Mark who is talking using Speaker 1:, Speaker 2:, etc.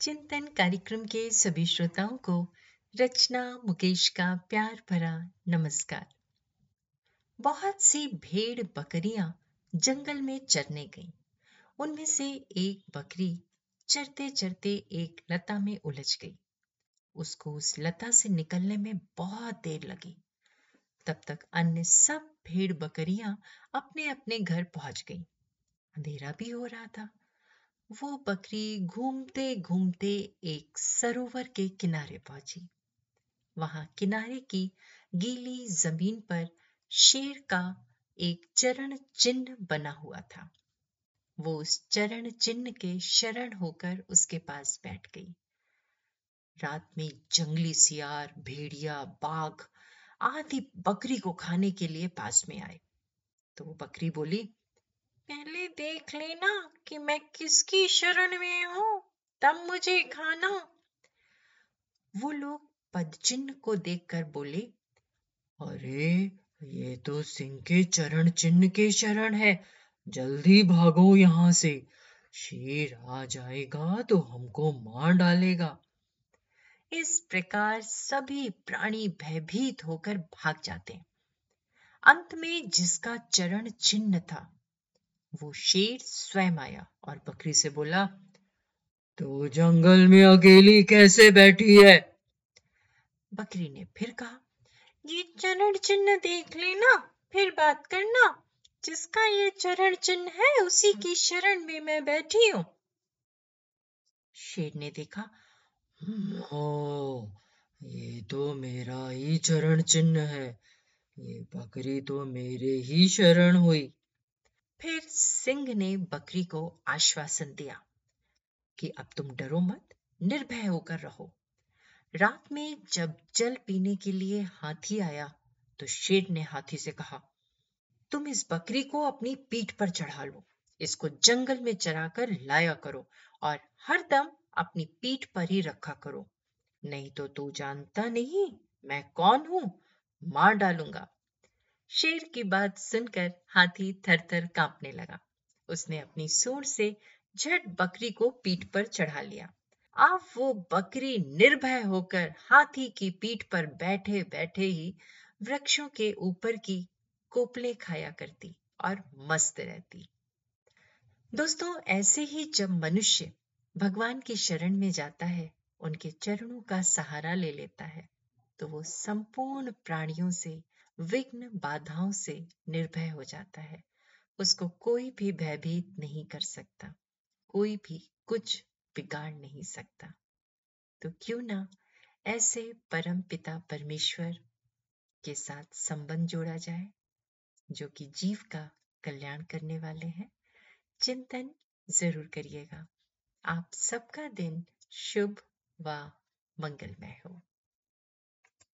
Speaker 1: चिंतन कार्यक्रम के सभी श्रोताओं को रचना मुकेश का प्यार भरा नमस्कार बहुत सी भेड़ बकरियाँ जंगल में चरने गईं। उनमें से एक बकरी चरते चरते एक लता में उलझ गई उसको उस लता से निकलने में बहुत देर लगी तब तक अन्य सब भेड़ बकरियाँ अपने अपने घर पहुँच गईं। अंधेरा भी हो रहा था वो बकरी घूमते घूमते एक सरोवर के किनारे पहुँची। वहाँ किनारे की गीली ज़मीन पर शेर का एक चरण चिन्ह बना हुआ था। वो उस चरण चिन्ह के शरण होकर उसके पास बैठ गई। रात में जंगली सियार, भेड़िया, बाघ आदि बकरी को खाने के लिए पास में आए। तो वो बकरी बोली
Speaker 2: पहले देख लेना कि मैं किसकी शरण में हूँ, तब मुझे खाना।
Speaker 1: वो लोग पदचिन्ह को देखकर बोले,
Speaker 3: अरे, ये तो सिंह के चरण चिन्ह के शरण है, जल्दी भागो यहाँ से। शेर आ जाएगा तो हमको मार डालेगा।
Speaker 1: इस प्रकार सभी प्राणी भयभीत होकर भाग जाते अंत में जिसका चरण चिन्ह था वो शेर स्वयं आया और बकरी से बोला
Speaker 3: तो जंगल में अकेली कैसे बैठी है?
Speaker 1: बकरी ने फिर कहा
Speaker 2: ये चरण चिन्ह देख लेना फिर बात करना। जिसका ये चरण चिन्ह है उसी की शरण में मैं बैठी हूँ।
Speaker 1: शेर ने देखा
Speaker 3: ओ, ये तो मेरा ही चरण चिन्ह है। ये बकरी तो मेरे ही शरण हुई।
Speaker 1: फिर सिंह ने बकरी को आश्वासन दिया कि अब तुम डरो मत, निर्भय होकर रहो। रात में जब जल पीने के लिए हाथी आया तो शेर ने हाथी से कहा, तुम इस बकरी को अपनी पीठ पर चढ़ा लो, इसको जंगल में चराकर लाया करो और हर दम अपनी पीठ पर ही रखा करो। नहीं तो तू जानता नहीं मैं कौन हूँ, मार डालूँगा। शेर की बात सुनकर हाथी थर कांपने लगा। उसने अपनी सूंड से झट बकरी को पीठ पर चढ़ा लिया। अब वो बकरी निर्भय होकर हाथी की पीठ पर बैठे बैठे ही वृक्षों के ऊपर की कोपले खाया करती और मस्त रहती। दोस्तों, ऐसे ही जब मनुष्य भगवान की शरण में जाता है, उनके चरणों का सहारा ले लेता है तो वो संपूर्ण प्राणियों से विघ्न बाधाओं से निर्भय हो जाता है। उसको कोई भी भयभीत नहीं कर सकता, कोई भी कुछ बिगाड़ नहीं सकता। तो क्यों ना ऐसे परम पिता परमेश्वर के साथ संबंध जोड़ा जाए, जो कि जीव का कल्याण करने वाले हैं। चिंतन ज़रूर करिएगा। आप सबका दिन शुभ व मंगलमय हो।